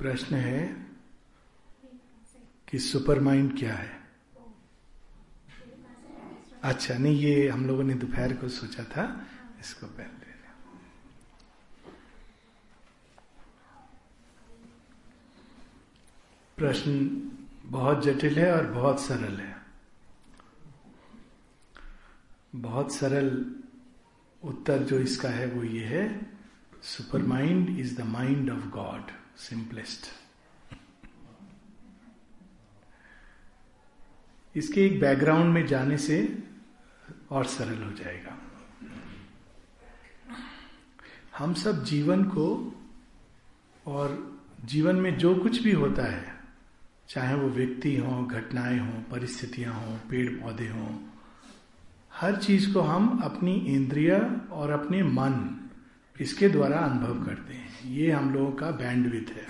प्रश्न है कि सुपर माइंड क्या है? अच्छा नहीं, ये हम लोगों ने दोपहर को सोचा था, इसको पहले प्रश्न बहुत जटिल है और बहुत सरल है। बहुत सरल उत्तर जो इसका है वो ये है super mind is the mind of God. Simplest इसके एक बैकग्राउंड में जाने से और सरल हो जाएगा। हम सब जीवन को और जीवन में जो कुछ भी होता है, चाहे वो व्यक्ति हो, घटनाएँ हो, परिस्थितियाँ हो, पेड़ पौधे हों, हर चीज़ को हम अपनी इंद्रिय और अपने मन इसके द्वारा अनुभव करते हैं। ये हम लोगों का बैंडविथ है।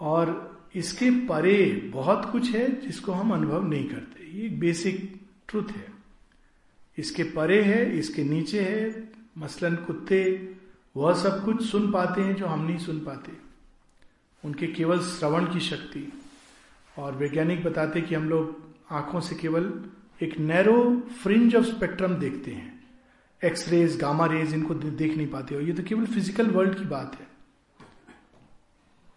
और इसके परे बहुत कुछ है जिसको हम अनुभव नहीं करते। ये बेसिक ट्रुथ है। इसके परे है, इसके नीचे है, मसलन कुत्ते, वह सब कुछ सुन पाते हैं जो हम नहीं सुन पाते। उनके केवल श्रवण की शक्ति। और वैज्ञानिक बताते कि हम लोग आँखों से केवल एक नैरो फ्रिंज ऑफ़ स्पेक्ट्रम देखते हैं। एक्स रेज गामा रेज इनको देख नहीं पाते हो। ये तो केवल फ़िज़िकल वर्ल्ड की बात है।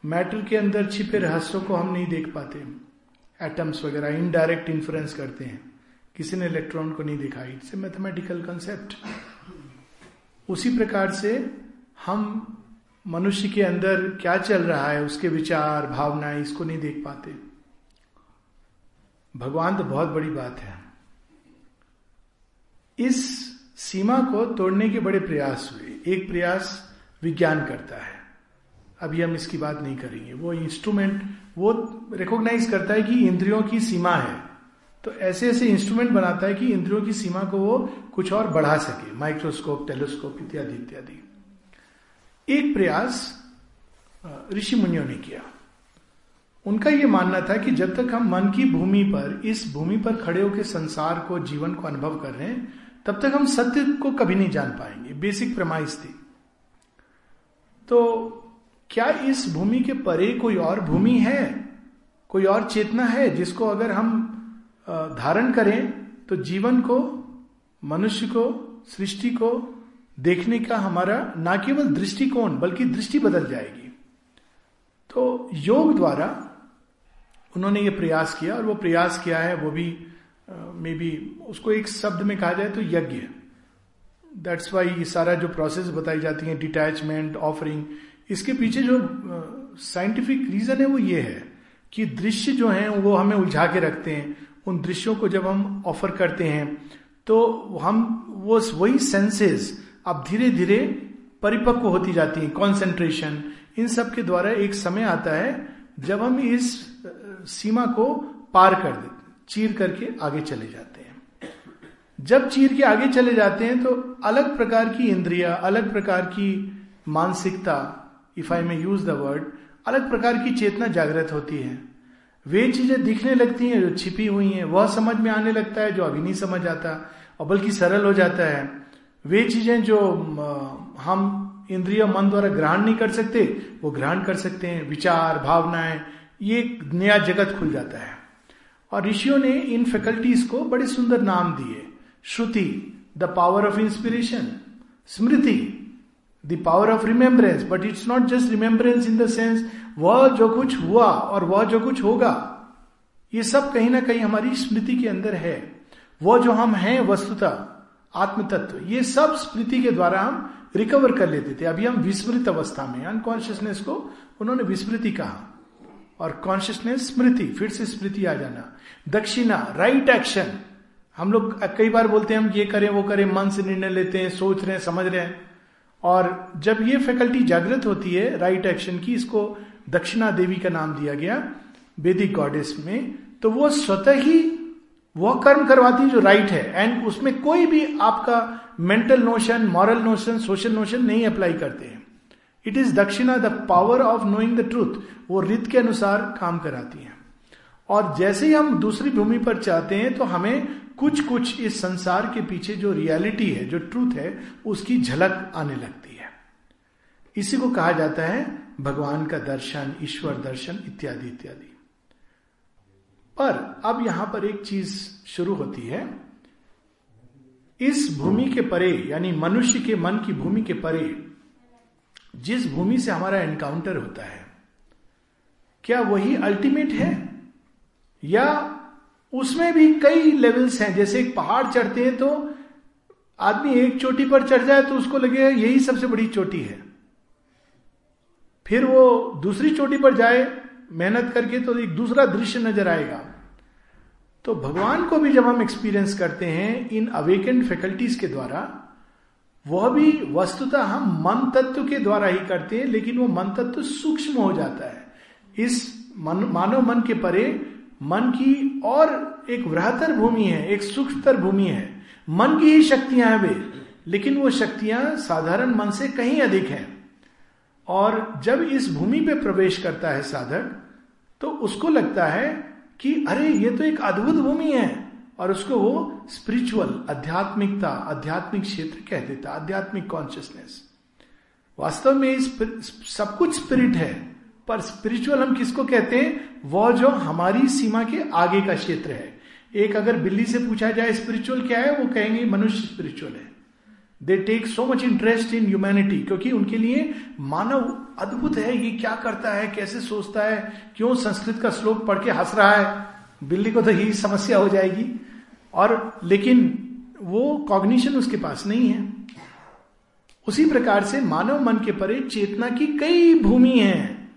मैटर के अंदर छिपे रहस्यों को हम नहीं देख पाते। एटम्स वगैरह इनडायरेक्ट इन्फ्लुएंस करते हैं। किसी ने इलेक्ट्रॉन को नहीं देखा। इट्स ए मैथमेटिकल कंसेप्ट उसी प्रकार से हम मनुष्य के अंदर क्या चल रहा है, उसके विचार भावनाएँ इसको नहीं देख पाते। भगवान तो बहुत बड़ी बात है। इस सीमा को तोड़ने के बड़े प्रयास हुए। एक प्रयास विज्ञान करता है। अभी हम इसकी बात नहीं करेंगे। वो इंस्ट्रूमेंट वो रिकॉग्नाइज करता है कि इंद्रियों की सीमा है। तो ऐसे ऐसे इंस्ट्रूमेंट बनाता है कि इंद्रियों की सीमा को वो कुछ और बढ़ा सके। माइक्रोस्कोप टेलीस्कोप इत्यादि इत्यादि। एक प्रयास ऋषि मुनियों ने किया। उनका यह मानना था कि जब तक हम मन की भूमि पर, इस भूमि पर खड़े होकर संसार को, जीवन को अनुभव कर रहे हैं तब तक हम सत्य को कभी नहीं जान पाएँगे। बेसिक प्रमाइस थी। तो क्या इस भूमि के परे कोई और भूमि है? कोई और चेतना है जिसको अगर हम धारण करें तो जीवन को, मनुष्य को, सृष्टि को देखने का हमारा ना केवल दृष्टिकोण, बल्कि दृष्टि बदल जाएगी। तो योग द्वारा उन्होंने ये प्रयास किया और वो प्रयास किया है, वो भी मे बी उसको एक शब्द में कहा जाए तो यज्ञ दैट्स वाई ये सारा जो प्रोसेस बताई जाती है डिटैचमेंट ऑफरिंग इसके पीछे जो साइंटिफिक रीजन है वो ये है कि दृश्य जो है, वो हमें उलझा के रखते हैं। उन दृश्यों को जब हम ऑफ़र करते हैं तो हम, वो वही सेंसेस अब धीरे धीरे परिपक्व होती जाती हैं। कॉन्सेंट्रेशन इन सब के द्वारा एक समय आता है जब हम इस सीमा को पार कर देते चीर करके आगे चले जाते हैं। जब चीर के आगे चले जाते हैं तो अलग प्रकार की इंद्रिया, अलग प्रकार की मानसिकता if I may use the word अलग प्रकार की चेतना जागृत होती है। वे चीज़ें दिखने लगती हैं जो छिपी हुई हैं, वह समझ में आने लगता है जो अभी नहीं समझ आता, और बल्कि सरल हो जाता है। वे चीज़ें जो हम इंद्रिय मन द्वारा ग्रहण नहीं कर सकते, वो ग्रहण कर सकते हैं। विचार, भावनाएँ, ये नया जगत खुल जाता है। और ऋषियों ने इन फैकल्टीज को बड़े सुंदर नाम दिए। Shruti the power of inspiration Smriti the power of remembrance but it's not just remembrance in the sense वह जो कुछ हुआ और वह जो कुछ होगा। ये सब कहीं ना कहीं हमारी स्मृति के अंदर है। वो जो हम हैं, वस्तुता आत्म तत्व ये सब स्मृति के द्वारा हम रिकवर कर लेते थे। अभी हम विस्मृत अवस्था में अनकॉन्शियसनेस को उन्होंने विस्मृति कहा। और कॉन्शियसनेस स्मृति फिर से स्मृति आ जाना। दक्षिणा राइट एक्शन हम लोग कई बार बोलते हैं, हम ये करें, वो करें, मन से निर्णय लेते हैं, सोच रहे हैं, समझ रहे हैं। और जब ये फैकल्टी जागृत होती है राइट एक्शन की, इसको दक्षिणा देवी का नाम दिया गया वेदिक गॉडेस में तो वो स्वतः ही वह कर्म करवाती जो राइट है। एंड उसमें कोई भी आपका mental notion moral notion social notion नहीं अप्लाई करते हैं। It is Dakshina the power of knowing the truth वो रित के अनुसार काम कराती है। और जैसे ही हम दूसरी भूमि पर चाहते हैं तो हमें कुछ कुछ इस संसार के पीछे जो रियलिटी है, जो ट्रूथ है, उसकी झलक आने लगती है। इसी को कहा जाता है भगवान का दर्शन, ईश्वर दर्शन इत्यादि इत्यादि। पर अब यहाँ पर एक चीज़ शुरू होती है। इस भूमि के परे, यानी मनुष्य के मन की भूमि के परे जिस भूमि से हमारा एनकाउंटर होता है, क्या वही अल्टीमेट है? या उसमें भी कई लेवल्स हैं, जैसे एक पहाड़ चढ़ते हैं तो आदमी एक चोटी पर चढ़ जाए तो उसको लगे यही सबसे बड़ी चोटी है। फिर वो दूसरी चोटी पर जाए, मेहनत करके तो एक दूसरा दृश्य नज़र आएगा। तो भगवान को भी जब हम एक्सपीरियंस करते हैं इन अवेकेंड फैकल्टीज के द्वारा वह भी वस्तुतः हम मन तत्व के द्वारा ही करते हैं, लेकिन वो मन तत्व सूक्ष्म हो जाता है। इस मन, मानव मन के परे मन की और एक वृहतर भूमि है, एक सूक्ष्मतर भूमि है। मन की ही शक्तियाँ हैं वे, लेकिन वो शक्तियाँ साधारण मन से कहीं अधिक हैं। और जब इस भूमि पे प्रवेश करता है साधक तो उसको लगता है कि अरे, ये तो एक अद्भुत भूमि है। और उसको वो स्पिरिचुअल आध्यात्मिकता, आध्यात्मिक क्षेत्र कह देता, आध्यात्मिक कॉन्शियसनेस वास्तव में सब कुछ स्पिरिट है, पर स्पिरिचुअल हम किसको कहते हैं? वह जो हमारी सीमा के आगे का क्षेत्र है। एक अगर बिल्ली से पूछा जाए स्पिरिचुअल क्या है, वो कहेंगे मनुष्य स्पिरिचुअल है। They take so much interest in humanity क्योंकि उनके लिए मानव अद्भुत है ये क्या करता है, कैसे सोचता है, क्यों संस्कृत का श्लोक पढ़ के हंस रहा है। बिल्ली को तो यही समस्या हो जाएगी। और लेकिन वो कॉग्निशन उसके पास नहीं है। उसी प्रकार से मानव मन के परे चेतना की कई भूमि है।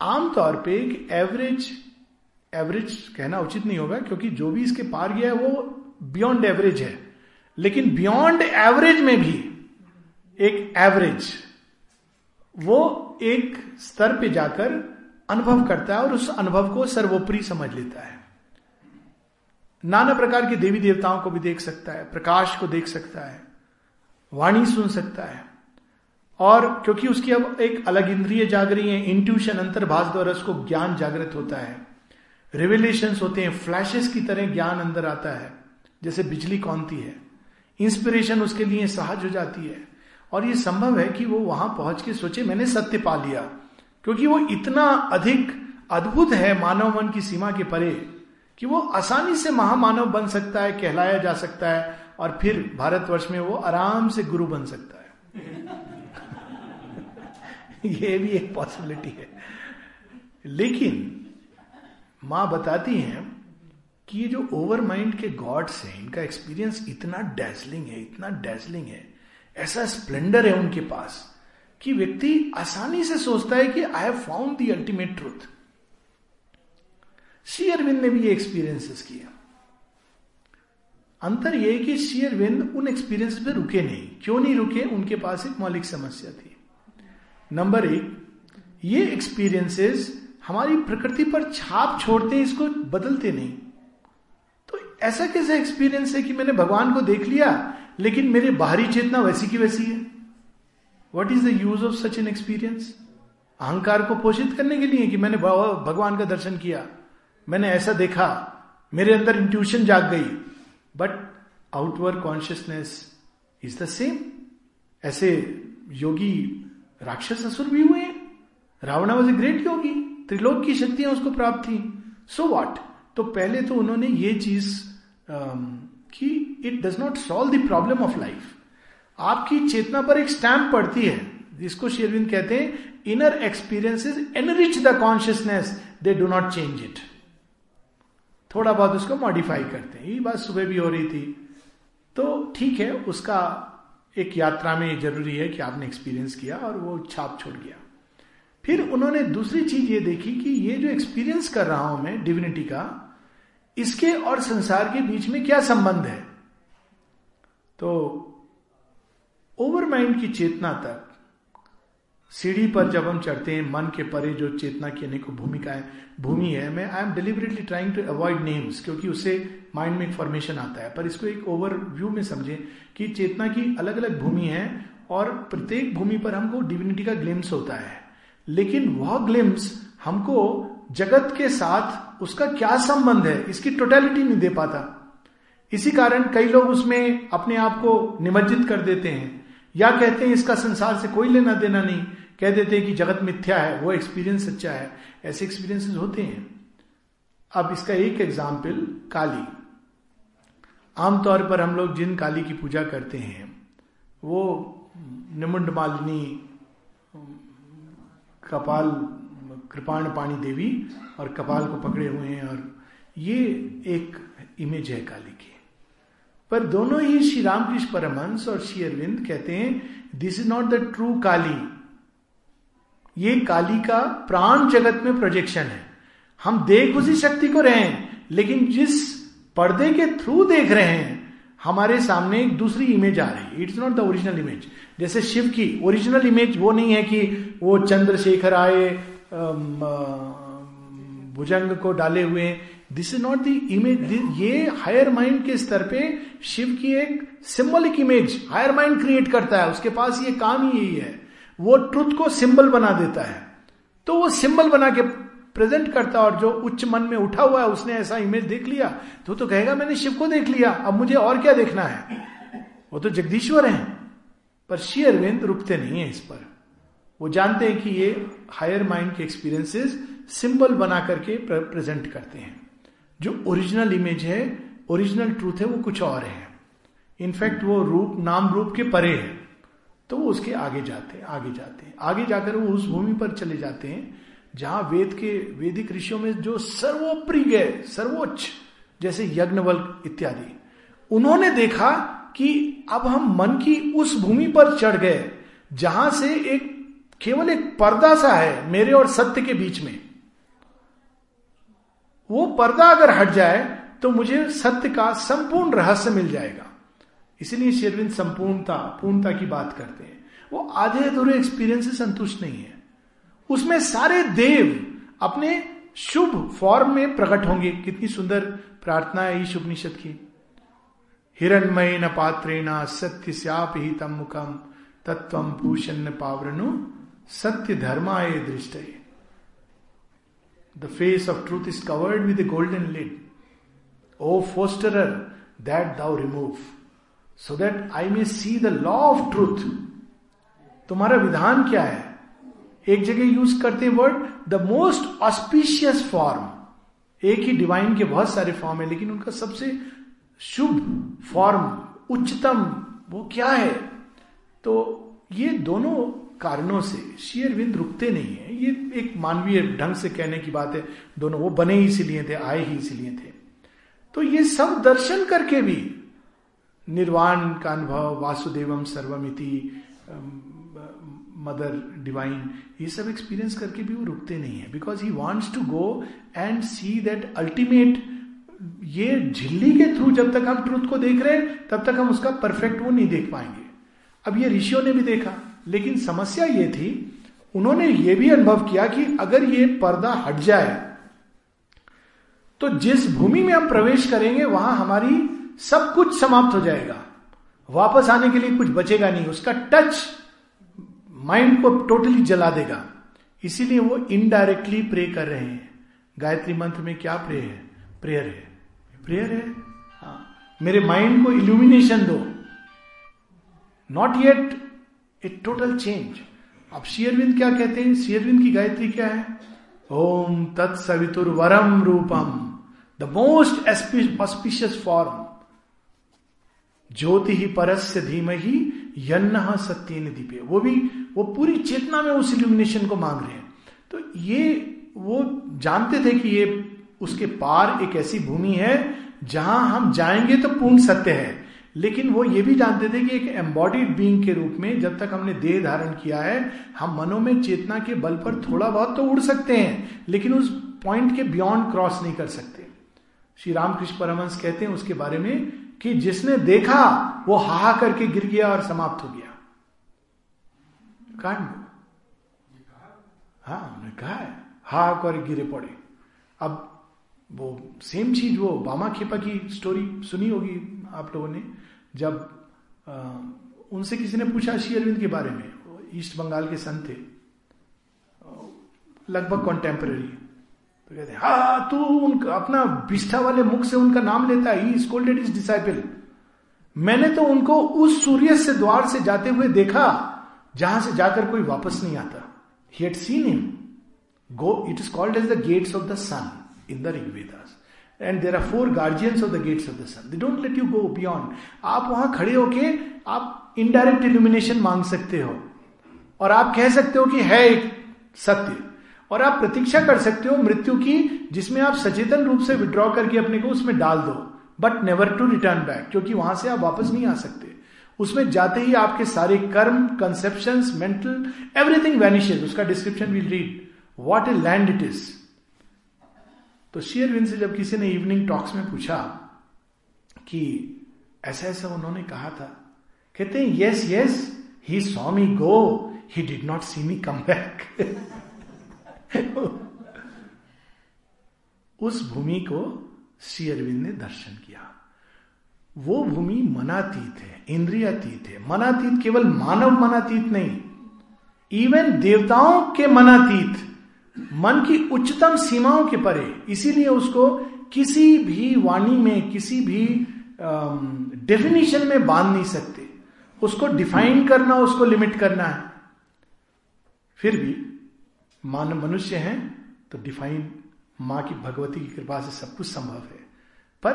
आमतौर पे एक एवरेज एवरेज कहना उचित नहीं होगा, क्योंकि जो भी इसके पार गया है वो बियॉन्ड एवरेज है। लेकिन बियॉन्ड एवरेज में भी एक एवरेज वो एक स्तर पे जाकर अनुभव करता है और उस अनुभव को सर्वोपरि समझ लेता है। नाना प्रकार के देवी देवताओं को भी देख सकता है, प्रकाश को देख सकता है, वाणी सुन सकता है। और क्योंकि उसकी अब एक अलग इंद्रिय जाग रही है इंट्यूशन अंतर्भाष द्वारा उसको ज्ञान जागृत होता है। रिविलेशन होते हैं फ्लैशेस की तरह ज्ञान अंदर आता है, जैसे बिजली कौनती है। इंस्पिरेशन उसके लिए सहज हो जाती है। और ये संभव है कि वो वहाँ पहुँच के सोचे, मैंने सत्य पा लिया। क्योंकि वो इतना अधिक अद्भुत है मानव मन की सीमा के परे। कि वो आसानी से महामानव बन सकता है, कहलाया जा सकता है, और फिर भारतवर्ष में वो आराम से गुरु बन सकता है। ये भी एक पॉसिबिलिटी है। लेकिन, माँ बताती हैं कि ये जो ओवर माइंड के गॉड्स हैं, इनका एक्सपीरियंस इतना डैजलिंग है, इतना डैजलिंग है, ऐसा स्प्लेंडर है उनके पास, कि व्यक्ति आसानी से सोचता है कि I have found the ultimate truth Shri ने भी ये एक्सपीरियंसेस किया अंतर यह कि श्री उन एक्सपीरियंस पे रुके नहीं। क्यों नहीं रुके? उनके पास एक मौलिक समस्या थी। नंबर एक, ये एक्सपीरियंसेस हमारी प्रकृति पर छाप छोड़ते हैं, इसको बदलते नहीं। तो ऐसा कैसा एक्सपीरियंस है कि मैंने भगवान को देख लिया, लेकिन मेरे बाहरी चेतना वैसी की वैसी है? What is the use of such an experience अहंकार को पोषित करने के लिए कि मैंने भगवान का दर्शन किया। मैंने ऐसा देखा मेरे अंदर इंट्यूशन जाग गई but outward consciousness is the same ऐसे योगी राक्षस असुर भी हुए रावणा वॉज़ ए ग्रेट योगी त्रिलोक की शक्तियाँ उसको प्राप्त थी। सो so वॉट तो पहले तो उन्होंने ये चीज़ um, कि it does not solve the problem of life आपकी चेतना पर एक स्टैंप पड़ती है जिसको शेरविंद कहते हैं inner experiences enrich the consciousness they do not change it थोड़ा बहुत उसको मॉडिफाई करते हैं। ये बात सुबह भी हो रही थी। तो ठीक है, उसका एक यात्रा में ज़रूरी है कि आपने एक्सपीरियंस किया और वो छाप छोड़ गया। फिर उन्होंने दूसरी चीज़ ये देखी कि ये जो एक्सपीरियंस कर रहा हूँ मैं डिविनिटी का, इसके और संसार के बीच में क्या संबंध है? तो ओवर माइंड की चेतना तक सीढ़ी पर जब हम चढ़ते हैं, मन के परे जो चेतना की अनेक भूमिका है, भूमि है, मैं I am deliberately trying to avoid names क्योंकि उससे माइंड में फॉर्मेशन आता है। पर इसको एक ओवर व्यू में समझें कि चेतना की अलग अलग भूमि है और प्रत्येक भूमि पर हमको डिविनिटी का ग्लिम्स होता है। लेकिन वह ग्लिम्स हमको जगत के साथ उसका क्या संबंध है, इसकी टोटेलिटी नहीं दे पाता। इसी कारण कई लोग उसमें अपने आप को निमज्जित कर देते हैं, या कहते हैं इसका संसार से कोई लेना देना नहीं। कह देते हैं कि जगत मिथ्या है, वो एक्सपीरियंस सच्चा है। ऐसे एक्सपीरियंसेस होते हैं। अब इसका एक एग्ज़ाम्पल काली। आमतौर पर हम लोग जिन काली की पूजा करते हैं, वो निमुंड मालिनी, कपाल, कृपाण पाणी देवी और कपाल को पकड़े हुए हैं और ये एक इमेज है काली की। पर दोनों ही श्री रामकृष्ण परमहंस और श्री अरविंद कहते हैं this is not the true Kali. ये काली का प्राण जगत में प्रोजेक्शन है। हम देख उसी शक्ति को रहे हैं, लेकिन जिस पर्दे के थ्रू देख रहे हैं, हमारे सामने एक दूसरी इमेज आ रही है। It's not the original image जैसे शिव की ओरिजिनल इमेज वो नहीं है कि वो चंद्रशेखर आए भुजंग को डाले हुए। This is not the image ये हायर माइंड के स्तर पे शिव की एक symbolic image higher mind create करता है। उसके पास ये काम ही यही है। वो ट्रुथ को सिंबल बना देता है। तो वो सिंबल बना के प्रेजेंट करता है और जो उच्च मन में उठा हुआ है, उसने ऐसा इमेज देख लिया तो तो कहेगा, मैंने शिव को देख लिया, अब मुझे और क्या देखना है? वो तो जगदीश्वर हैं, पर श्री अरविंद रुकते नहीं है इस पर। वो जानते हैं कि ये हायर माइंड के एक्सपीरियंसेस सिंबल बना करके प्रेजेंट करते हैं। जो ओरिजिनल इमेज है ओरिजिनल ट्रूथ है, वो कुछ और है। इनफैक्ट वो रूप, नाम रूप के परे है। तो वो उसके आगे जाते हैं, आगे जाते हैं। आगे जाकर वो उस भूमि पर चले जाते हैं, जहाँ वेद के, वेदिक ऋषियों में जो सर्वोप्रिय सर्वोच्च, जैसे यज्ञवल इत्यादि, उन्होंने देखा कि अब हम मन की उस भूमि पर चढ़ गए, जहाँ से एक, केवल एक पर्दा सा है मेरे और सत्य के बीच में। वो पर्दा अगर हट जाए तो मुझे सत्य का संपूर्ण रहस्य मिल जाएगा। इसीलिए शेरविंद संपूर्णता, पूर्णता की बात करते हैं। वो आधे अधूरे एक्सपीरियंस से संतुष्ट नहीं है। उसमें सारे देव अपने शुभ फॉर्म में प्रकट होंगे। कितनी सुंदर प्रार्थना है ईश उपनिषद की। हिरणमय न पात्रेण सत्य श्याप ही तम मुखम तत्व भूषण पावरनु सत्य धर्माय दृष्ट the face of truth is covered with golden lid O fosterer that thou remove so that I may see the law of truth तुम्हारा विधान क्या है? एक जगह यूज़ करते word the most auspicious form एक ही डिवाइन के बहुत सारे फॉर्म है, लेकिन उनका सबसे शुभ फॉर्म उच्चतम, वो क्या है? तो ये दोनों कारणों से शेयरविंद रुकते नहीं है। ये एक मानवीय ढंग से कहने की बात है, दोनों वो बने ही इसीलिए थे, आए ही इसीलिए थे। तो ये सब दर्शन करके भी निर्वाण का अनुभव, वासुदेवम सर्वमिति मदर डिवाइन, ये सब एक्सपीरियंस करके भी वो रुकते नहीं है। Because he wants to go and see that ultimate ये झिल्ली के थ्रू जब तक हम ट्रूथ को देख रहे हैं, तब तक हम उसका परफेक्ट वो नहीं देख पाएँगे। अब ये ऋषियों ने भी देखा, लेकिन समस्या ये थी, उन्होंने ये भी अनुभव किया कि अगर ये पर्दा हट जाए तो जिस भूमि में हम प्रवेश करेंगे, वहाँ हमारी सब कुछ समाप्त हो जाएगा। वापस आने के लिए कुछ बचेगा नहीं। उसका टच माइंड को टोटली जला देगा। इसीलिए वो इनडायरेक्टली प्रे कर रहे हैं। गायत्री मंत्र में क्या प्रे है? प्रेयर है। प्रेयर है? हाँ। मेरे माइंड को इल्यूमिनेशन दो। Not yet a total change अब शेयरविंद क्या कहते हैं? शेयरविंद की गायत्री क्या है? ओम तत्सवितुर वरम रूपम द मोस्ट ऑस्पिशियस फॉर्म ज्योति ही परस्य धीम ही यन्न सत्य दीपे। वो भी, वो पूरी चेतना में उस इल्यूमिनेशन को मांग रहे हैं। तो ये, वो जानते थे कि ये उसके पार एक ऐसी भूमि है, जहाँ हम जाएँगे तो पूर्ण सत्य है। लेकिन वो ये भी जानते थे कि एक एम्बॉडीड बींग के रूप में जब तक हमने देह धारण किया है, हम मनो में चेतना के बल पर थोड़ा बहुत तो उड़ सकते हैं, लेकिन उस पॉइंट के बियॉन्ड क्रॉस नहीं कर सकते। श्री रामकृष्ण परमंश कहते हैं उसके बारे में कि जिसने देखा वो हाहा करके गिर गया और समाप्त हो गया। कांड। हाँ उन्होंने कहा है हा कर गिरे पड़े। अब वो सेम चीज़ वो बामा खेपा की स्टोरी सुनी होगी आप लोगों ने जब आ, उनसे किसी ने पूछा श्री अरविंद के बारे में ईस्ट बंगाल के संत थे लगभग कॉन्टेम्पररी तो कहते हाँ तू उनका, अपना विष्ठा वाले मुख से उनका नाम लेता है। ही स्कोल्डेड इज़ डिसाइपल मैंने तो उनको उस सूर्य से द्वार से जाते हुए देखा, जहाँ से जाकर कोई वापस नहीं आता। He seen him go it is called as the gates of the sun in the Rigvedas and there are four guardians of the gates of the sun they don't let you go beyond आप वहाँ खड़े होके आप indirect illumination मांग सकते हो। और आप कह सकते हो कि है एक सत्य। और आप प्रतीक्षा कर सकते हो मृत्यु की, जिसमें आप सचेतन रूप से विड्रॉ करके अपने को उसमें डाल दो but never to return back क्योंकि वहाँ से आप वापस नहीं आ सकते। उसमें जाते ही आपके सारे कर्म कंसेप्शन मेंटल एवरीथिंग वैनिशेज उसका description will read what a land it is तो शेयरविंद से जब किसी ने इवनिंग टॉक्स में पूछा कि ऐसा ऐसा उन्होंने कहा था, कहते हैं yes yes he saw me go he did not see me come back उस भूमि को श्री अरविंद ने दर्शन किया। वो भूमि मनातीत है, इंद्रियातीत है। मनातीत केवल मानव मनातीत नहीं इवन देवताओं के मनातीत, मन की उच्चतम सीमाओं के परे। इसीलिए उसको किसी भी वाणी में, किसी भी डेफिनेशन में बाँध नहीं सकते। उसको डिफाइन करना, उसको लिमिट करना है। फिर भी मानव मनुष्य हैं तो डिफाइन माँ की भगवती की कृपा से सब कुछ संभव है। पर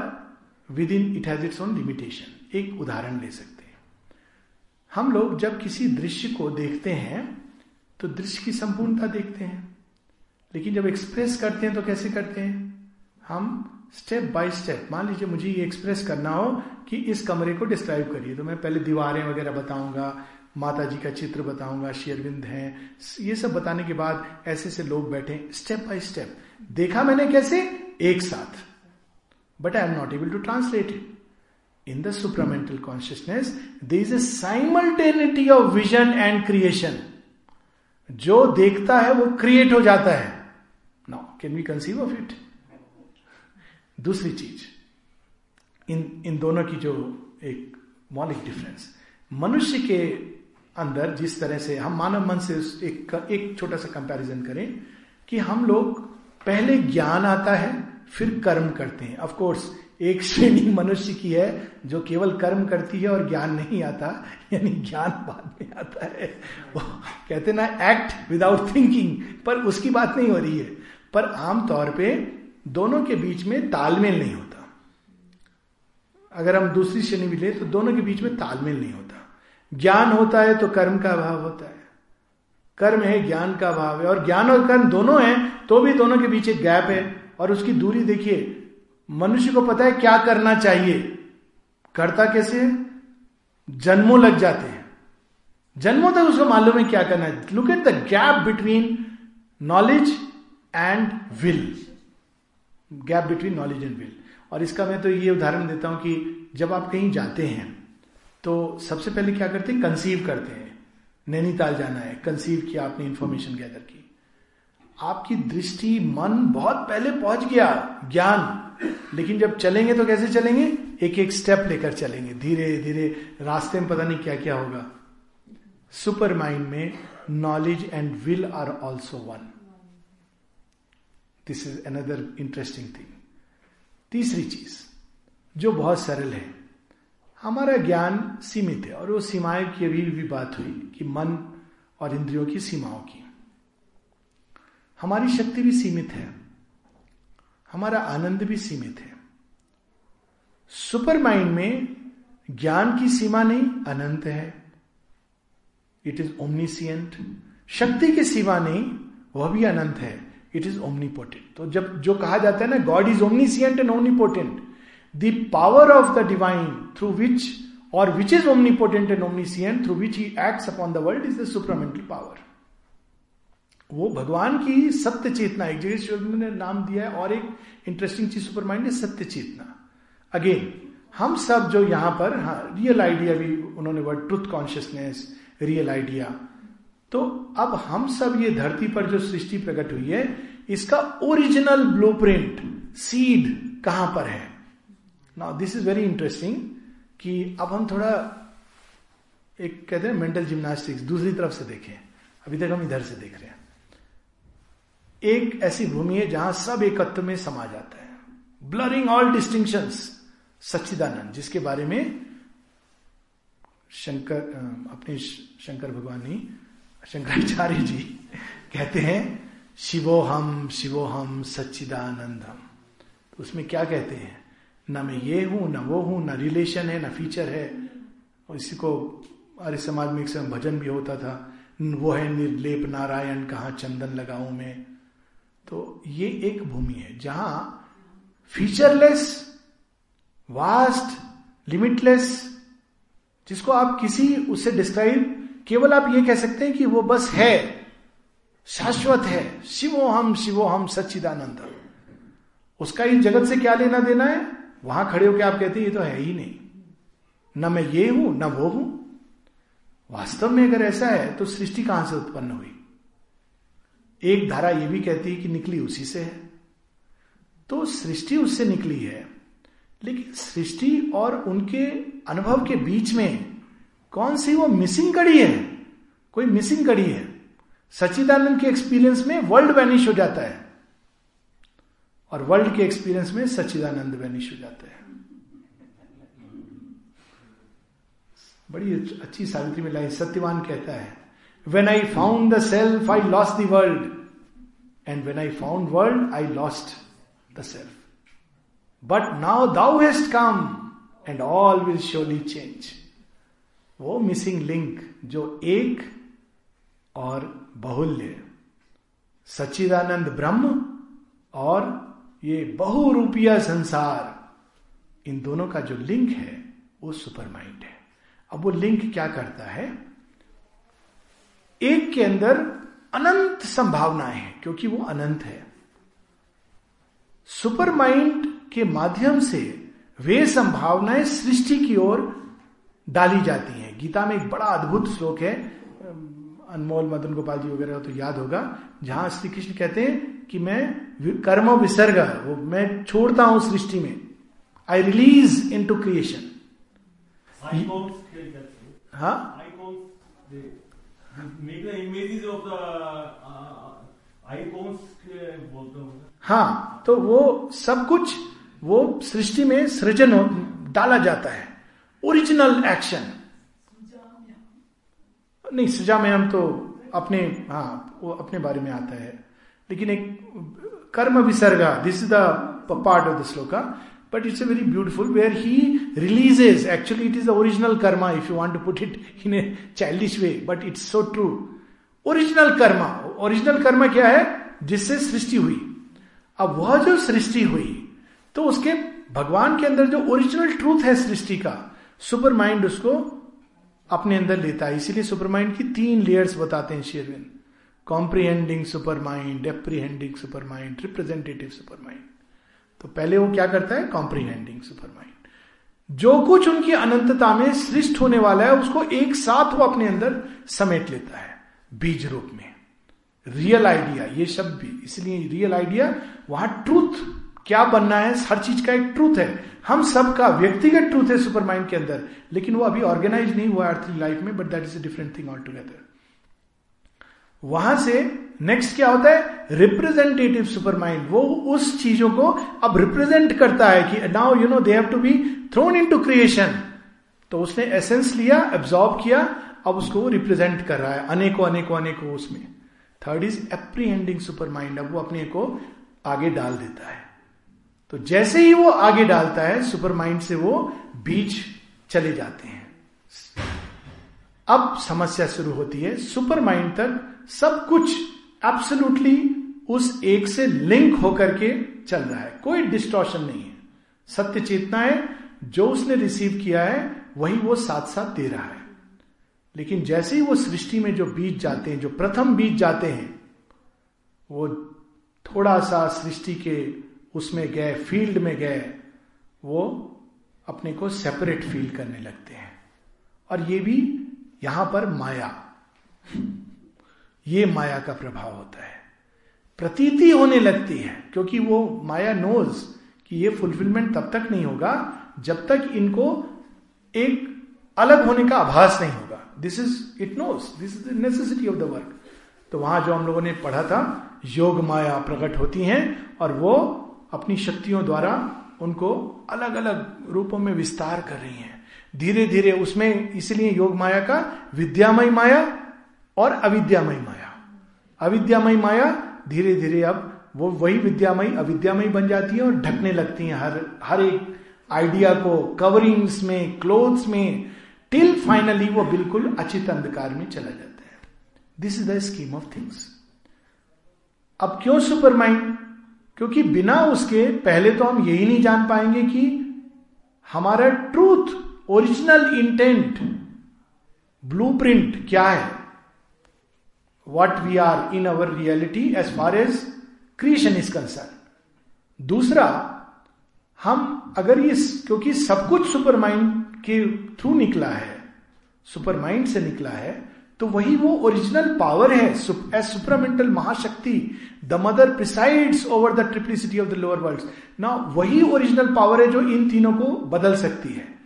within it has its own limitation एक उदाहरण ले सकते हैं। हम लोग जब किसी दृश्य को देखते हैं तो दृश्य की संपूर्णता देखते हैं। लेकिन जब एक्सप्रेस करते हैं तो कैसे करते हैं? हम स्टेप बाय स्टेप मान लीजिए मुझे ये एक्सप्रेस करना हो कि इस कमरे को डिस्क्राइब करिए। तो मैं पहले दीवारें वगैरह बताऊँगा माता जी का चित्र बताऊँगा शेरविंद है। ये सब बताने के बाद ऐसे से लोग बैठे स्टेप बाय स्टेप देखा मैंने कैसे? एक साथ। But I am not able to translate it in the supramental consciousness there is a simultaneity of vision and creation जो देखता है, वो क्रिएट हो जाता है। Now can we conceive of it दूसरी चीज़। इन इन दोनों की जो एक मौलिक डिफरेंस मनुष्य के अंदर जिस तरह से हम मानव मन से एक एक छोटा सा कंपैरिजन करें कि हम लोग पहले ज्ञान आता है, फिर कर्म करते हैं। ऑफ़ कोर्स एक श्रेणी मनुष्य की है जो केवल कर्म करती है और ज्ञान नहीं आता, यानी ज्ञान बाद में आता है। वो कहते ना एक्ट विदाउट थिंकिंग पर उसकी बात नहीं हो रही है। पर आमतौर पे दोनों के बीच में तालमेल नहीं होता। अगर हम दूसरी श्रेणी भी ले तो दोनों के बीच में तालमेल नहीं होता। ज्ञान होता है तो कर्म का अभाव होता है। कर्म है, ज्ञान का अभाव है। और ज्ञान और कर्म दोनों है तो भी दोनों के बीच एक गैप है। और उसकी दूरी देखिए, मनुष्य को पता है क्या करना चाहिए। करता कैसे? जन्मों लग जाते हैं। जन्मों तक उसको मालूम है क्या करना है। Look at the gap between knowledge and will gap between knowledge and will और इसका मैं तो ये उदाहरण देता हूँ कि जब आप कहीं जाते हैं तो सबसे पहले क्या करते हैं? कंसीव करते हैं। नैनीताल जाना है। कंसीव किया आपने इंफॉर्मेशन गैदर की। आपकी दृष्टि, मन बहुत पहले पहुँच गया, ज्ञान। लेकिन जब चलेंगे तो कैसे चलेंगे? एक एक स्टेप लेकर चलेंगे। धीरे धीरे, रास्ते में पता नहीं क्या क्या होगा। सुपर माइंड में knowledge and will are also one this is another interesting thing तीसरी चीज़, जो बहुत सरल है हमारा ज्ञान सीमित है और वो सीमाएँ की अभी भी बात हुई कि मन और इंद्रियों की सीमाओं की। हमारी शक्ति भी सीमित है, हमारा आनंद भी सीमित है। सुपर माइंड में ज्ञान की सीमा नहीं, अनंत है। इट इज़ ओमनीसियंट शक्ति की सीमा नहीं, वह भी अनंत है। इट इज़ ओमनीपोटेंट तो जब जो कहा जाता है ना God is omniscient and omnipotent the power of the divine through which और which is omnipotent and omniscient through which he acts upon the world is the supermental power वो भगवान की सत्य चेतना, एक जगह ने नाम दिया है, और एक इंटरेस्टिंग चीज़ सुपर माइंड है, सत्य चेतना। अगेन हम सब जो यहाँ पर हाँ रियल आइडिया भी उन्होंने word truth consciousness real idea तो अब हम सब ये धरती पर जो सृष्टि प्रकट हुई है, इसका ओरिजिनल ब्लूप्रिंट सीड कहाँ पर है? Now this is very interesting कि अब हम थोड़ा एक कहते हैं मेंटल जिम्नास्टिक्स दूसरी तरफ़ से देखें। अभी तक हम इधर से देख रहे हैं। एक ऐसी भूमि है जहाँ सब एकत्व में समा जाता है। ब्लरिंग ऑल डिस्टिंक्शन सच्चिदानंद, जिसके बारे में शंकर अपने शंकर भगवान ने शंकराचार्य जी कहते हैं शिवो हम शिवो हम सच्चिदानंदम। तो उसमें क्या कहते हैं? न मैं ये हूँ, ना वो हूँ, न रिलेशन है, ना फीचर है। और इसी को आर्य समाज में एक समय भजन भी होता था, वो है निर्लेप नारायण, कहा चंदन लगाऊ मैं? तो ये एक भूमि है जहाँ फीचरलेस वास्ट लिमिटलेस जिसको आप किसी, उससे डिस्क्राइब केवल आप ये कह सकते हैं कि वो बस है, शाश्वत है शिवो हम शिवो हम सच्चिदानंद। उसका इस जगत से क्या लेना देना है? वहाँ खड़े होकर आप कहते ये तो है ही नहीं। न मैं ये हूँ, न वो हूँ। वास्तव में अगर ऐसा है तो सृष्टि कहाँ से उत्पन्न हुई? एक धारा यह भी कहती है कि निकली उसी से है। तो सृष्टि उससे निकली है, लेकिन सृष्टि और उनके अनुभव के बीच में कौन सी वो मिसिंग कड़ी है? कोई मिसिंग कड़ी है? सच्चिदानंद के एक्सपीरियंस में वर्ल्ड वैनिश हो जाता है। और वर्ल्ड के एक्सपीरियंस में सच्चिदानंद वैनिश हो जाता है। बड़ी अच्छी सावित्री में लाई सत्यवान कहता है when I found the self I lost the world and when I found world I lost the self but now thou hast come and all will surely change वो मिसिंग लिंक जो एक और बहुल्य, सच्चिदानंद ब्रह्म और ये बहुरूपिया संसार, इन दोनों का जो लिंक है, वो सुपर माइंड है। अब वो लिंक क्या करता है? एक के अंदर अनंत संभावनाएँ हैं, क्योंकि वो अनंत है। सुपर माइंड के माध्यम से वे संभावनाएँ सृष्टि की ओर डाली जाती हैं। गीता में एक बड़ा अद्भुत श्लोक है, अनमोल मदन गोपाल जी वगैरह तो याद होगा, जहाँ श्री कृष्ण कहते हैं कि मैं कर्म विसर्ग वो मैं छोड़ता हूँ सृष्टि में। I release into creation हाँ। हाँ? तो वो सब कुछ वो सृष्टि में सृजन डाला जाता है। ओरिजिनल एक्शन नहीं सजा में हम तो अपने हाँ वो अपने बारे में आता है। लेकिन एक कर्म विसर्गा this is the part of the shloka but it's a very beautiful where he releases actually it is the original karma if you want to put it in a childish way but it's so true original karma original karma क्या है जिससे सृष्टि हुई। अब वह जो सृष्टि हुई तो उसके भगवान के अंदर जो ओरिजिनल ट्रूथ है सृष्टि का सुपर माइंड उसको अपने अंदर लेता है। इसीलिए सुपर माइंड की तीन लेयर्स बताते हैं Shri Aurobindo. Comprehending super mind apprehending super mind representative super mind तो पहले वो क्या करता है? कॉम्प्रीहेंडिंग सुपर माइंड जो कुछ उनकी अनंतता में सृष्ट होने वाला है, उसको एक साथ वो अपने अंदर समेट लेता है, बीज रूप में। रियल आइडिया ये शब्द भी। इसलिए रियल आइडिया वहाँ ट्रूथ क्या बनना है? हर चीज़ का एक ट्रूथ है। हम सबका, व्यक्तिगत ट्रूथ है सुपर माइंड के अंदर, लेकिन वो अभी ऑर्गेनाइज नहीं हुआ अर्थली लाइफ में but that is a different thing all together वहाँ से नेक्स्ट क्या होता है? रिप्रेजेंटेटिव सुपर माइंड वो उस चीज़ों को अब रिप्रेजेंट करता है कि now you know they have to be thrown into creation तो उसने एसेंस लिया एब्जॉर्ब किया, अब उसको रिप्रेजेंट कर रहा है। अनेकों अनेकों अनेकों उसमें। Third is apprehending super mind अब वो अपने को आगे डाल देता है। तो जैसे ही वो आगे डालता है सुपर माइंड से वो बीच चले जाते हैं। अब समस्या शुरू होती है। सुपर माइंड तक सब कुछ एब्सोल्युटली उस एक से लिंक होकर के चल रहा है। कोई डिस्टॉर्शन नहीं है। सत्य चेतना है, जो उसने रिसीव किया है, वही वो साथ साथ दे रहा है। लेकिन जैसे ही वो सृष्टि में जो बीज जाते हैं, जो प्रथम बीज जाते हैं, वो थोड़ा सा सृष्टि के उसमें गए फ़ील्ड में गए, वो अपने को सेपरेट फील करने लगते हैं। और ये भी यहाँ पर माया, ये माया का प्रभाव होता है। प्रतीति होने लगती है, क्योंकि वो माया नोज़ कि ये फुलफिलमेंट तब तक नहीं होगा जब तक इनको एक अलग होने का आभास नहीं होगा। This is it knows this is the necessity of the work तो वहाँ जो हम लोगों ने पढ़ा था, योग माया प्रकट होती हैं और वो अपनी शक्तियों द्वारा उनको अलग अलग रूपों में विस्तार कर रही हैं। धीरे धीरे उसमें इसलिए योग माया का विद्यामय माया और अविद्यामय माया। अविद्यामय माया धीरे धीरे अब वो वही विद्यामयी, अविद्यामयी बन जाती है और ढकने लगती है हर हर एक आइडिया को कवरिंग्स में, क्लोथ्स में, टिल फाइनली वो बिल्कुल अचित अंधकार में चला जाता है। This is the scheme of things अब क्यों सुपर माइंड क्योंकि बिना उसके पहले तो हम यही नहीं जान पाएँगे कि हमारा truth original intent blueprint क्या है? What we are in our reality as far as creation is concern दूसरा, हम अगर ये क्योंकि सब कुछ सुपर माइंड के थ्रू निकला है सुपर माइंड से निकला है तो वही वो ओरिजिनल पावर है as supramental Mahashakti the mother presides over the triplicity of the lower world ना वही ओरिजिनल पावर है जो इन तीनों को बदल सकती है।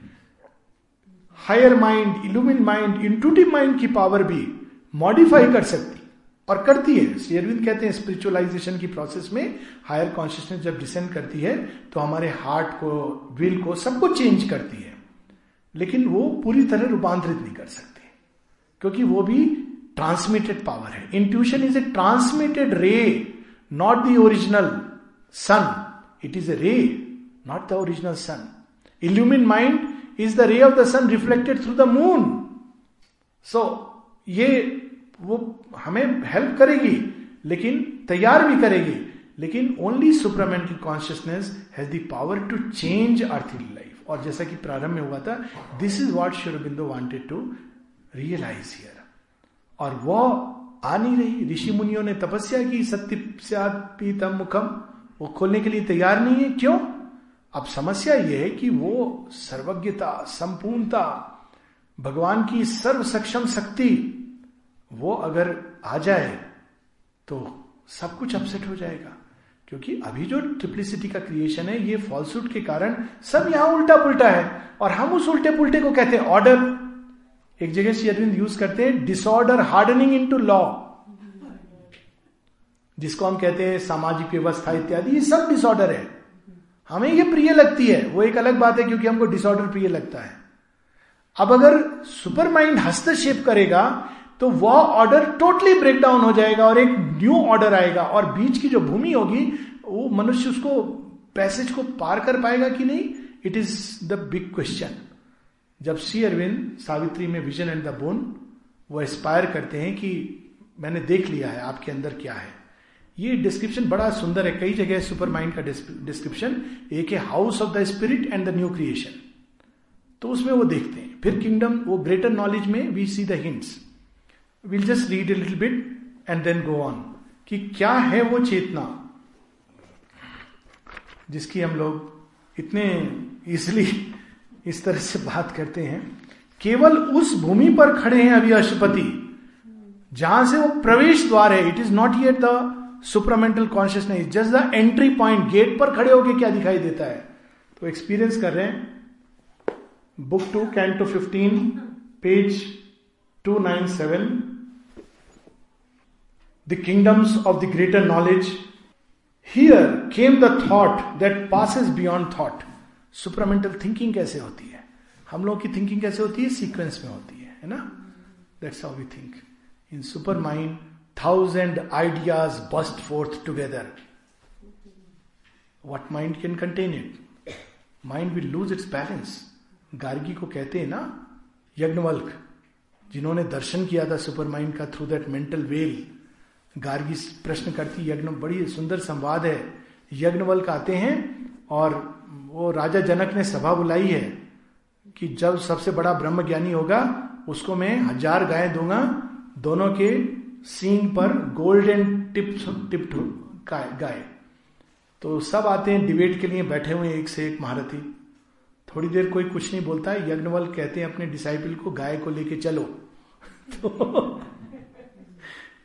Higher mind illumined mind intuitive mind की पावर भी मॉडिफाई कर सकती, और करती है। शेयरविंद कहते हैं स्पिरिचुअलाइजेशन की प्रोसेस में हायर कॉन्शियसनेस जब डिसेंड करती है तो हमारे हार्ट को विल को सबको चेंज करती है। लेकिन वो पूरी तरह रूपांतरित नहीं कर सकती, क्योंकि वो भी ट्रांसमिटेड पावर है। Intuition is a transmitted ray not the original sun it is a ray not the original sun illumined mind is the ray of the sun reflected through the moon so ये वो हमें help करेगी, लेकिन तैयार भी करेगी, लेकिन only supramental consciousness has the power to change earth life और जैसा कि प्रारंभ में हुआ था this is what Sri Aurobindo wanted to realise here और वो आ नहीं रही। ऋषि मुनियों ने तपस्या की, सत्य पीतम मुखम, वो खोलने के लिए तैयार नहीं है। क्यों? अब समस्या यह है कि वो सर्वज्ञता, संपूर्णता, भगवान की सर्व सक्षम शक्ति, वो अगर आ जाए तो सब कुछ अपसेट हो जाएगा। क्योंकि अभी जो ट्रिप्लिसिटी का क्रिएशन है, ये फॉल्सूट के कारण सब यहाँ उल्टा पुल्टा है। और हम उस उल्टे पुल्टे को कहते हैं ऑर्डर एक जगह श्री अरविंद यूज़ करते हैं disorder hardening into law जिसको हम कहते हैं सामाजिक व्यवस्था इत्यादि, ये सब डिसऑर्डर है। हमें ये प्रिय लगती है। वो एक अलग बात है क्योंकि हमको डिसऑर्डर प्रिय लगता है। अब अगर सुपर माइंड हस्तक्षेप करेगा तो वह ऑर्डर टोटली ब्रेक डाउन हो जाएगा और एक न्यू ऑर्डर आएगा और बीच की जो भूमि होगी, वो मनुष्य उसको पैसेज को पार कर पाएगा कि नहीं? It is the big question जब सी अरविंद सावित्री में विजन एंड द बोन वो एस्पायर करते हैं कि मैंने देख लिया है, आपके अंदर क्या है। ये डिस्क्रिप्शन बड़ा सुंदर है। कई जगह सुपर माइंड का डिस्क्रिप्शन एक है house of the spirit and the new creation तो उसमें वो देखते हैं। फिर किंगडम वो ग्रेटर नॉलेज में we see the hints will just read a little bit and then go on कि क्या है वो चेतना? जिसकी हम लोग इतने इजिली इस तरह से बात करते हैं। केवल उस भूमि पर खड़े हैं अभी अष्टपति जहाँ से वो प्रवेश द्वार है। It is not yet the supermental consciousness just the entry point gate पर खड़े होके क्या दिखाई देता है? तो एक्सपीरियंस कर रहे हैं। Book two canto two fifteen page two nine seven the kingdoms of the greater knowledge. Here came the thought that passes beyond thought. Supramental thinking कैसे होती है? हम लोग की थिंकिंग कैसे होती है? सीक्वेंस में होती है है ना? That's how we think in super mind thousand ideas burst forth together what mind can contain it mind will lose its balance Gargi को कहते हैं ना यज्ञवल्क जिन्होंने दर्शन किया था सुपर माइंड का through that mental well Gargi प्रश्न करती यज्ञ बड़ी सुंदर संवाद है यज्ञवल्क आते हैं और वो राजा जनक ने सभा बुलाई है कि जब सबसे बड़ा ब्रह्म ज्ञानी होगा उसको मैं हज़ार गाय दूँगा दोनों के सींग पर गोल्डन टिप टिप गाय तो सब आते हैं डिबेट के लिए, बैठे हुए एक से एक महारथी। थोड़ी देर कोई कुछ नहीं बोलता है यज्ञवल कहते हैं अपने डिसाइपल को, गाय को लेके चलो। तो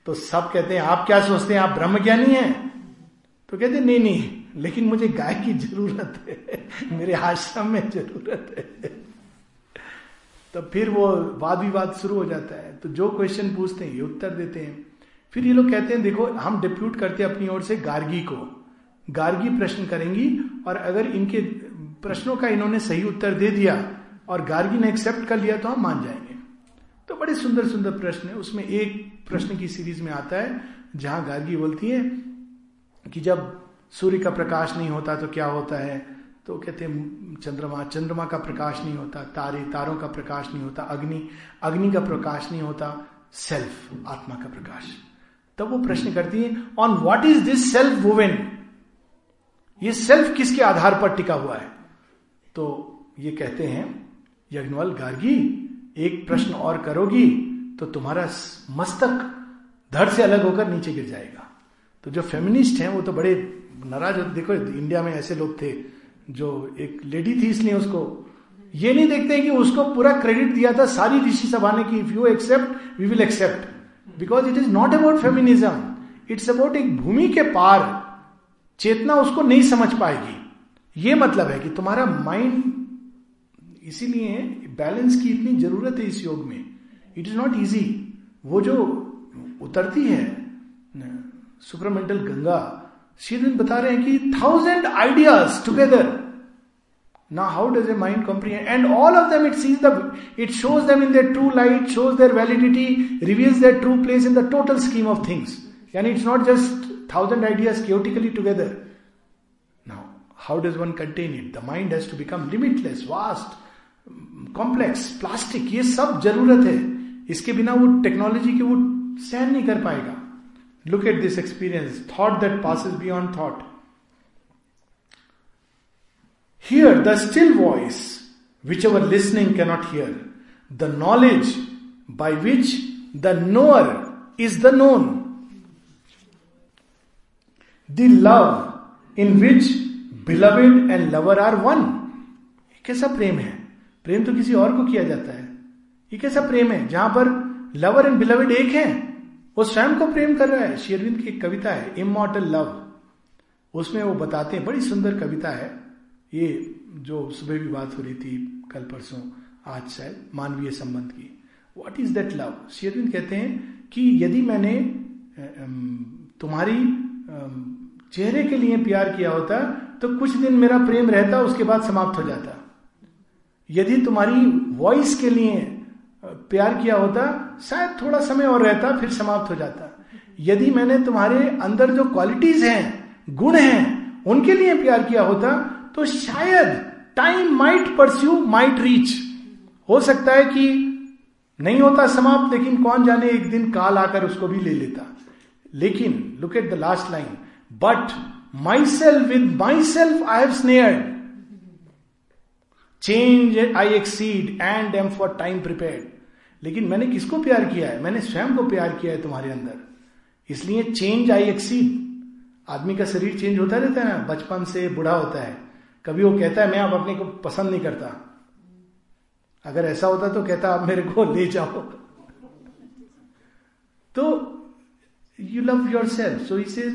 तो सब कहते हैं, आप क्या सोचते हैं, आप ब्रह्म ज्ञानी हैं? तो कहते नहीं नहीं, लेकिन मुझे गाय की ज़रूरत है, मेरे आश्रम में ज़रूरत है। तो फिर वो वाद विवाद शुरू हो जाता है। तो जो क्वेश्चन पूछते हैं, ये उत्तर देते हैं। फिर ये लोग कहते हैं, देखो, हम डिप्यूट करते हैं अपनी ओर से गार्गी को। गार्गी प्रश्न करेंगी और अगर इनके प्रश्नों का इन्होंने सही उत्तर दे दिया और गार्गी ने एक्सेप्ट कर लिया तो हम मान जाएँगे। तो बड़े सुंदर सुंदर प्रश्न है। उसमें एक प्रश्न की सीरीज़ में आता है, जहाँ गार्गी बोलती है कि जब सूर्य का प्रकाश नहीं होता तो क्या होता है? तो कहते हैं, चंद्रमा चंद्रमा का प्रकाश नहीं होता, तारे, तारों का प्रकाश नहीं होता, अग्नि अग्नि का प्रकाश नहीं होता सेल्फ आत्मा का प्रकाश। तब वो प्रश्न करती है on what is this self woven ये सेल्फ किसके आधार पर टिका हुआ है? तो ये कहते हैं यज्ञवल गार्गी, एक प्रश्न और करोगी तो तुम्हारा मस्तक धड़ से अलग होकर नीचे गिर जाएगा। तो जो फेमिनिस्ट हैं, वो तो बड़े नाराज़ देखो, इंडिया में ऐसे लोग थे जो एक लेडी थी इसलिए उसको, ये नहीं देखते कि उसको पूरा क्रेडिट दिया था सारी ऋषि सभा ने कि if you accept we will accept because it is not about feminism it's about एक भूमि के पार चेतना उसको नहीं समझ पाएगी। ये मतलब है कि तुम्हारा माइंड इसीलिए बैलेंस की इतनी ज़रूरत है इस योग में। इट इज़ नॉट इजी वो जो उतरती है सुपरमेंटल गंगा श्रीधन बता रहे हैं कि thousand ideas together Now, how does a mind comprehend? And all of them, it sees the, it shows them in their true light, shows their validity, reveals their true place in the total scheme of things. And it's not just thousand ideas chaotically together. Now, how does one contain it? The mind has to become limitless, vast, complex, plastic. ये सब जरूरत है इसके बिना वो technology के वो सहन नहीं कर पाएगा Look at this experience, thought that passes beyond thought. Hear the still voice, which our listening cannot hear, the knowledge by which the knower is the known, the love in which beloved and lover are one. कैसा प्रेम है प्रेम तो किसी और को किया जाता है ये कैसा प्रेम है जहाँ पर लवर एंड बिलवेड एक है वो स्वयं को प्रेम कर रहा है शेरविंद की कविता है इमोटल लव उसमें वो बताते हैं बड़ी सुंदर कविता है ये जो सुबह भी बात हो रही थी कल परसों, आज शायद, मानवीय संबंध की। वॉट इज़ दैट लव शेरविंद कहते हैं कि यदि मैंने तुम्हारी चेहरे के लिए प्यार किया होता तो कुछ दिन मेरा प्रेम रहता, उसके बाद समाप्त हो जाता। यदि तुम्हारी वॉइस के लिए प्यार किया होता, शायद थोड़ा समय और रहता, फिर समाप्त हो जाता। यदि मैंने तुम्हारे अंदर जो क्वालिटीज हैं, गुण हैं, उनके लिए प्यार किया होता तो शायद time might pursue might reach हो सकता है कि नहीं होता समाप्त, लेकिन कौन जाने, एक दिन काल आकर उसको भी ले लेता। लेकिन look at the last line but my self with my self I have snared change I exceed and am for time prepare लेकिन मैंने किसको प्यार किया है? मैंने स्वयं को प्यार किया है तुम्हारे अंदर। इसलिए चेंज आई एक्सीड आदमी का शरीर चेंज होता रहता है ना? बचपन से बुढ़ा होता है। कभी वो कहता है, मैं आप अपने को पसंद नहीं करता। अगर ऐसा होता तो कहता, आप मेरे को ले जाओ। तो you love your self so इसे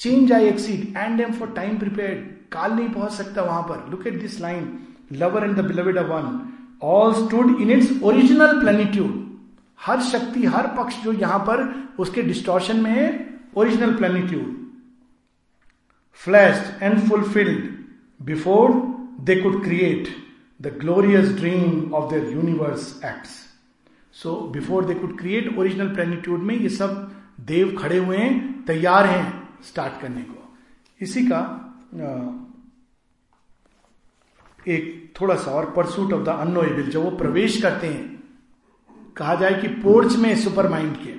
change I exceed and am for time prepare काल नहीं पहुँच सकता वहाँ पर. Look at this line lover and the beloved one all stood in its original plenitude हर शक्ति, हर पक्ष जो यहाँ पर, उसके डिस्टोर्शन में है original plenitude flash and fulfilled before they could create the glorious dream of their universe acts so before they could create original plenitude में ये सब देव खड़े हुए हैं, तैयार हैं स्टार्ट करने को। इसी का एक थोड़ा सा और परसूट ऑफ़ द अनोएबल जब वो प्रवेश करते हैं, कहा जाए कि पोर्च में सुपर माइंड के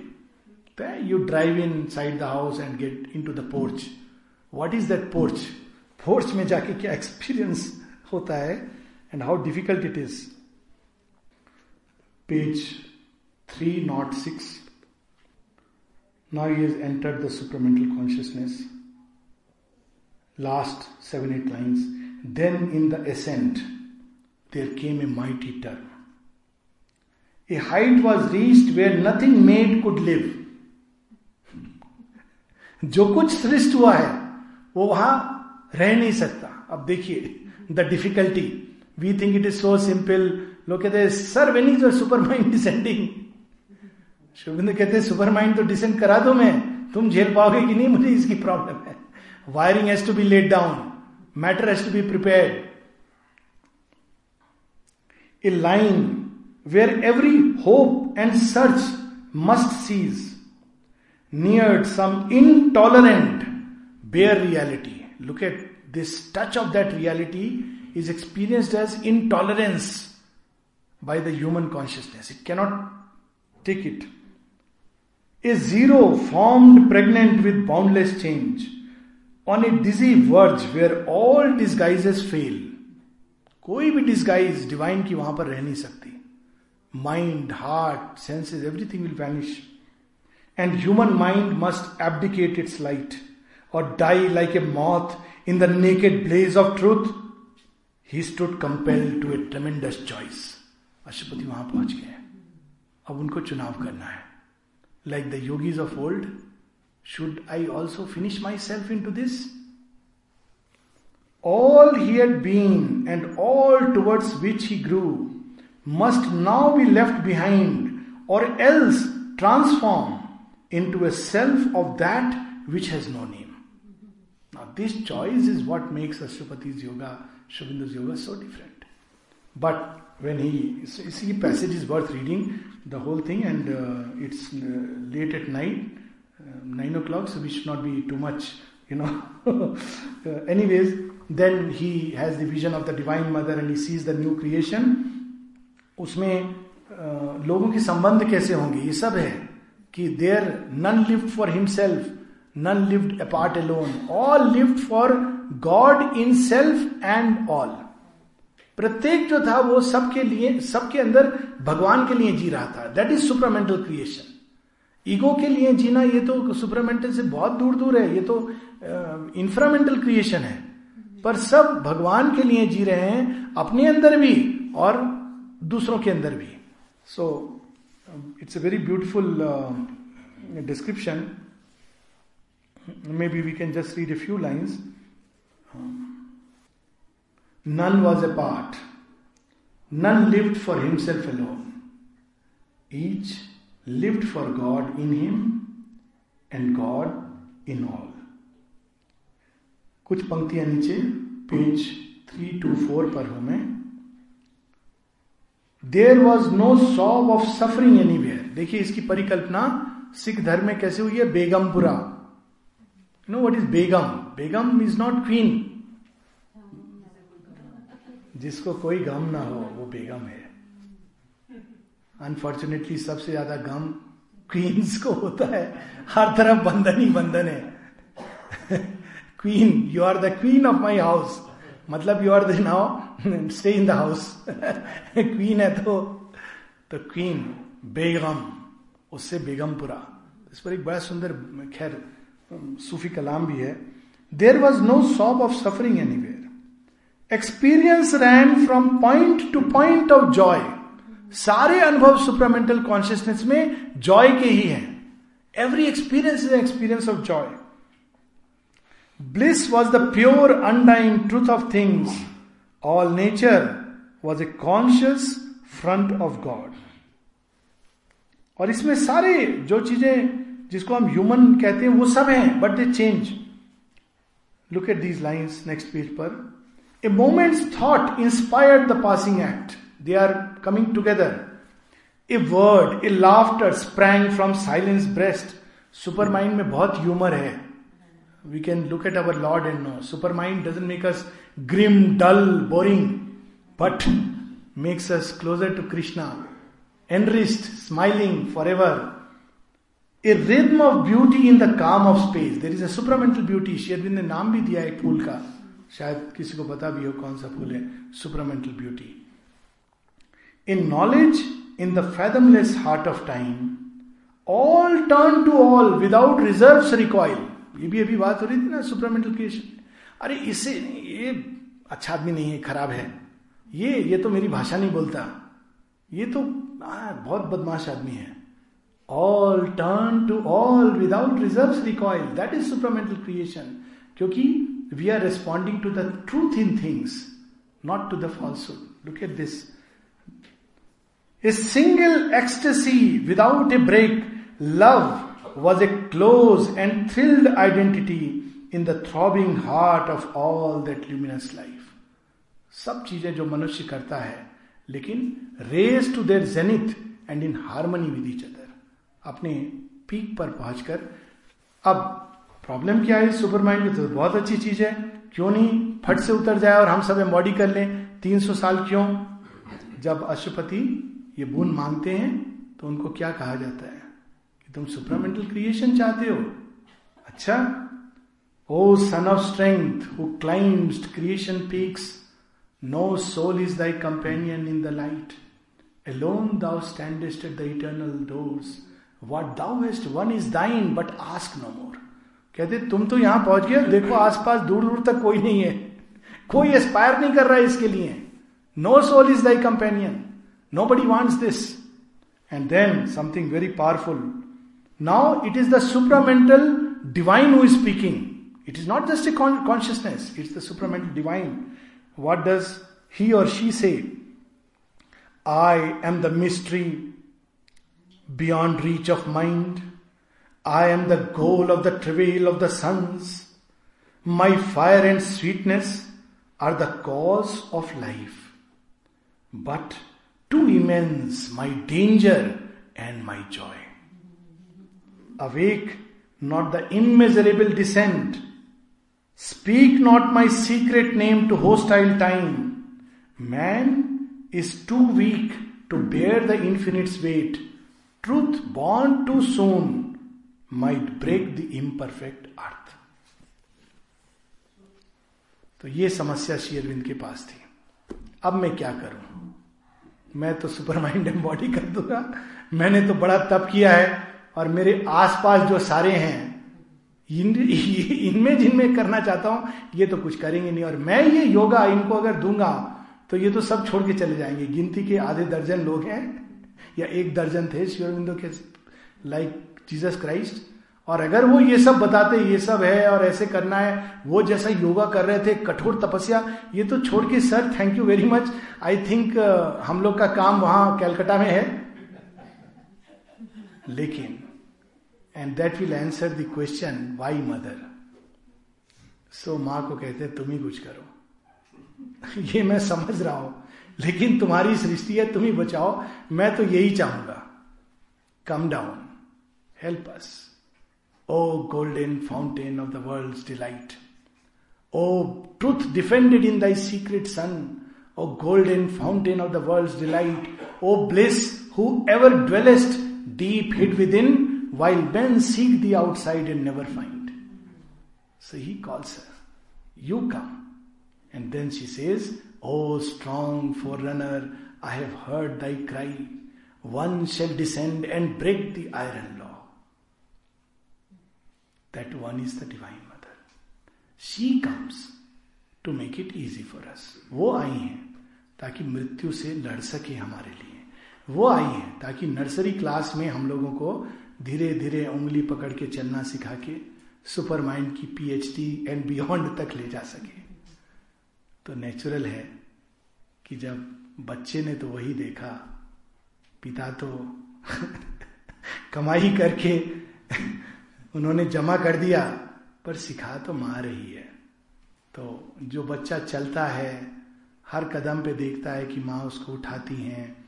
तो you drive inside the house and get into the porch what is that porch porch में जाके क्या एक्सपीरियंस होता है and how difficult it is page three naught six now is entered the supermental consciousness last seven eight lines Then in the ascent, there came a mighty turn. A height was reached where nothing made could live जो कुछ सृष्ट हुआ है वो वहाँ रह नहीं सकता। अब देखिए the difficulty we think it is so simple लोग कहते हैं sir when is super mind descending शुभिंद कहते हैं सुपर माइंड तो डिसेंड करा दो मैं। तुम झेल पाओगे कि नहीं? मुझे इसकी प्रॉब्लम है। Wiring has to be let down Matter has to be prepared. A line where every hope and search must cease. neared some intolerant bare reality. Look at this touch of that reality is experienced as intolerance by the human consciousness. It cannot take it. A zero formed pregnant with boundless change on a dizzy verge where all disguises fail. कोई भी disguise divine की वहां पर रह नहीं सकती mind heart senses everything will vanish and human mind must abdicate its light और die like a moth in the naked blaze of truth he stood compel to a tremendous choice Ashwapati वहां पहुंच गए अब उनको चुनाव करना है like the yogis of old should I also finish myself into this all he had been and all towards which he grew must now be left behind or else transform into a self of that which has no name. This choice is what makes Ashwapati's yoga, Shobindu's yoga so different. But when he, see, passage is worth reading, the whole thing, and uh, it's uh, late at night, uh, 9 o'clock, so we should not be too much, you know. Uh, anyways, then he has the vision of the divine mother and he sees the new creation उसमें लोगों के संबंध कैसे होंगे ये सब है कि there none lived for himself none lived apart alone all lived for God in self and all प्रत्येक जो था, वो सबके लिए, सबके अंदर भगवान के लिए जी रहा था। That is supermental creation ego के लिए जीना, ये तो सुपरमेंटल से बहुत दूर दूर है। ये तो इंफ्रामेंटल क्रिएशन है। पर सब भगवान के लिए जी रहे हैं, अपने अंदर भी और दूसरों के अंदर भी। So it's a very beautiful description we can just read a few lines none was apart none lived for himself alone each lived for God in him and God in all कुछ पंक्तियाँ नीचे page three to four पर हूँ मैं। There was no sob of suffering anywhere देखिए इसकी परिकल्पना सिख धर्म में कैसे हुई है? Begampura. You know what is Begum Begum is not queen जिसको कोई गम ना हो, वो बेगम है। अनफॉर्चुनेटली सबसे ज़्यादा गम क्वींस को होता है। हर तरफ़ बंधन ही बंधन है। Queen you are the queen of my house मतलब you are the now stay in the house queen है तो तो क्वीन बेगम उससे बेगमपुरा इस पर एक बड़ा सुंदर खैर सूफी कलाम भी है there was no sob of suffering anywhere experience ran from point to point of joy सारे अनुभव सुपरमेंटल कॉन्शियसनेस में जॉय के ही हैं। Every experience is experience of joy bliss was the pure undying truth of things all nature was a conscious front of God और इसमें सारे जो चीज़ें जिसको हम ह्यूमन कहते हैं, वो सब हैं but they change look at these lines next page पर. A moment's thought inspired the passing act they are coming together a word a laughter sprang from silence breast super mind में बहुत humour है. We can look at our lord and know super mind doesn't make make us dull boring but makes makes closer to Krishna एनरिस्ट smiling for forever. A rhythm of beauty in the calm of space. There is a supramental beauty. शेरविंद ने नाम भी दिया एक फूल का। शायद किसी को पता भी हो कौन सा फूल है। Supramental beauty in knowledge in the fathomless heart of time all turn to all without reserve recoil ये भी अभी बात हो रही थी ना सुपरामेंटल क्रिएशन अरे इससे ये अच्छा आदमी नहीं है खराब है। ये ये तो मेरी भाषा नहीं बोलता। ये तो आ, बहुत बदमाश आदमी है। All turn to all without reserve recoil that is supramental creation क्योंकि we are responding to the truth in things not to the falsehood look at this a single ecstasy without a break love was a close and thrilled identity in the throbbing heart of all that luminous life. सब चीजें जो मनुष्य करता है लेकिन race to their zenith and in harmony with each other अपने peak पर पहुंचकर, अब प्रॉब्लम क्या है सुपर माइंड में? तो बहुत अच्छी चीज़ है। क्यों नहीं? फट से उतर जाए और हम सब एम्बॉडी कर लें। तीन सौ साल क्यों? जब अशुपति ये बूंद मांगते हैं तो उनको क्या कहा जाता है? कि तुम सुपरामेंटल क्रिएशन चाहते हो। अच्छा। O son of strength who climbs creation peaks no soul is thy companion in the light Alone thou standest at the eternal doors. What thou hast won is thine, but ask no more. कहते तुम तो यहाँ पहुँच गए देखो आसपास दूर दूर तक कोई नहीं है। कोई एस्पायर नहीं कर रहा है इसके लिए। No soul is thy companion nobody wants this and then something very powerful now it is the supramental divine who is speaking it is not just a consciousness it's the supramental divine what does he और she say I am the mystery beyond reach of mind. I am the goal of the travail of the suns. My fire and sweetness are the cause of life. But too immense my danger and my joy. Awake not the immeasurable descent. Speak not my secret name to hostile time. Man is too weak to bear the infinite's weight. Truth born too soon might break the imperfect अर्थ तो ये समस्या शेयरविंद के पास थी। अब मैं क्या करूँ? मैं तो सुपर माइंड एम्बॉडी कर दूँगा। मैंने तो बड़ा तप किया है और मेरे आसपास जो सारे हैं इनमें जिनमें करना चाहता हूँ, ये तो कुछ करेंगे नहीं। और मैं ये योगा इनको अगर दूँगा तो ये तो सब छोड़ के चले जाएँगे। गिनती के आधे दर्जन लोग हैं। या एक दर्जन थे शिवरबिंदो के लाइक जीसस क्राइस्ट और अगर वो ये सब बताते, ये सब है और ऐसे करना है, वो जैसा योगा कर रहे थे, कठोर तपस्या, ये तो छोड़ के sir thank you very much I think हम लोग का काम वहाँ कैलकाटा में है। लेकिन and that will answer the question why mother so माँ को कहते तुम ही कुछ करो। ये मैं समझ रहा हूँ। लेकिन तुम्हारी सृष्टि है तुम ही बचाओ मैं तो यही चाहूँगा। Come down help us O golden fountain of the world delight O truth defended in thy secret sun O golden fountain of the world delight O bliss who ever dwellest deep hid within while men seek the outside and never find so he calls you come And then she says, O strong forerunner I have heard thy cry one shall descend and break the iron law that one is the divine mother she comes to make it easy for us वो आई है, ताकि मृत्यु से लड़ सके हमारे लिए। वो आई है, ताकि नर्सरी क्लास में हम लोगों को धीरे धीरे उंगली पकड़ के चलना सिखा के सुपर माइंड की पीएचडी एंड बियॉन्ड तक ले जा सके। तो नेचुरल है कि जब बच्चे ने तो वही देखा, पिता तो कमाई करके उन्होंने जमा कर दिया, पर सिखा तो माँ रही है। तो जो बच्चा चलता है, हर कदम पे देखता है कि माँ उसको उठाती हैं,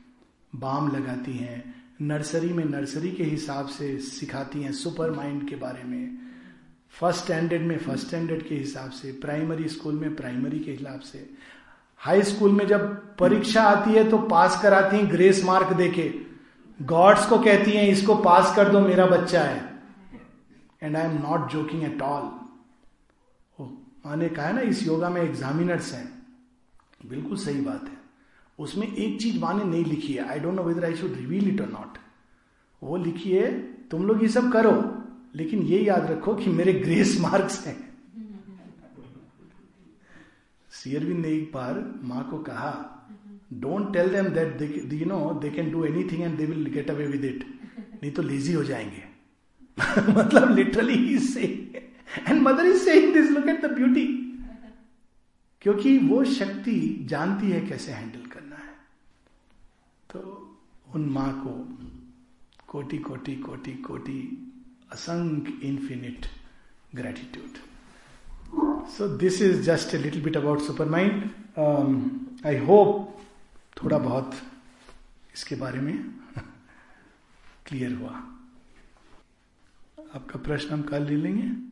बाम लगाती हैं, नर्सरी में नर्सरी के हिसाब से सिखाती हैं सुपर माइंड के बारे में। फ़र्स्ट स्टैंडर्ड में, फ़र्स्ट स्टैंडर्ड के हिसाब से, प्राइमरी स्कूल में, प्राइमरी के हिसाब से। हाई स्कूल में जब परीक्षा आती है तो पास कराती हैं, ग्रेस मार्क देके। गॉड्स को कहती हैं, इसको पास कर दो, मेरा बच्चा है। And I am not joking at all माने कहा है ना, इस योगा में एग्जामिनर्स हैं। बिल्कुल सही बात है। उसमें एक चीज़ माने नहीं लिखी है। I don't know whether I should reveal it और नॉट वो लिखी है, तुम लोग ये सब करो। लेकिन ये याद रखो कि मेरे ग्रेस मार्क्स हैं। सीयरविंद ने एक बार माँ को कहा don't tell them that you know they can do anything and they will get away with it नहीं तो लेजी हो जाएँगे. मतलब लिटरली ही से and mother is saying this look at the beauty क्योंकि वो शक्ति जानती है कैसे हैंडल करना है। तो उन माँ को कोटि कोटि कोटि कोटि असंख्य infinite gratitude so this is just a little bit about super mind I hope थोड़ा बहुत इसके बारे में क्लियर हुआ। आपका प्रश्न हम कल ले लेंगे।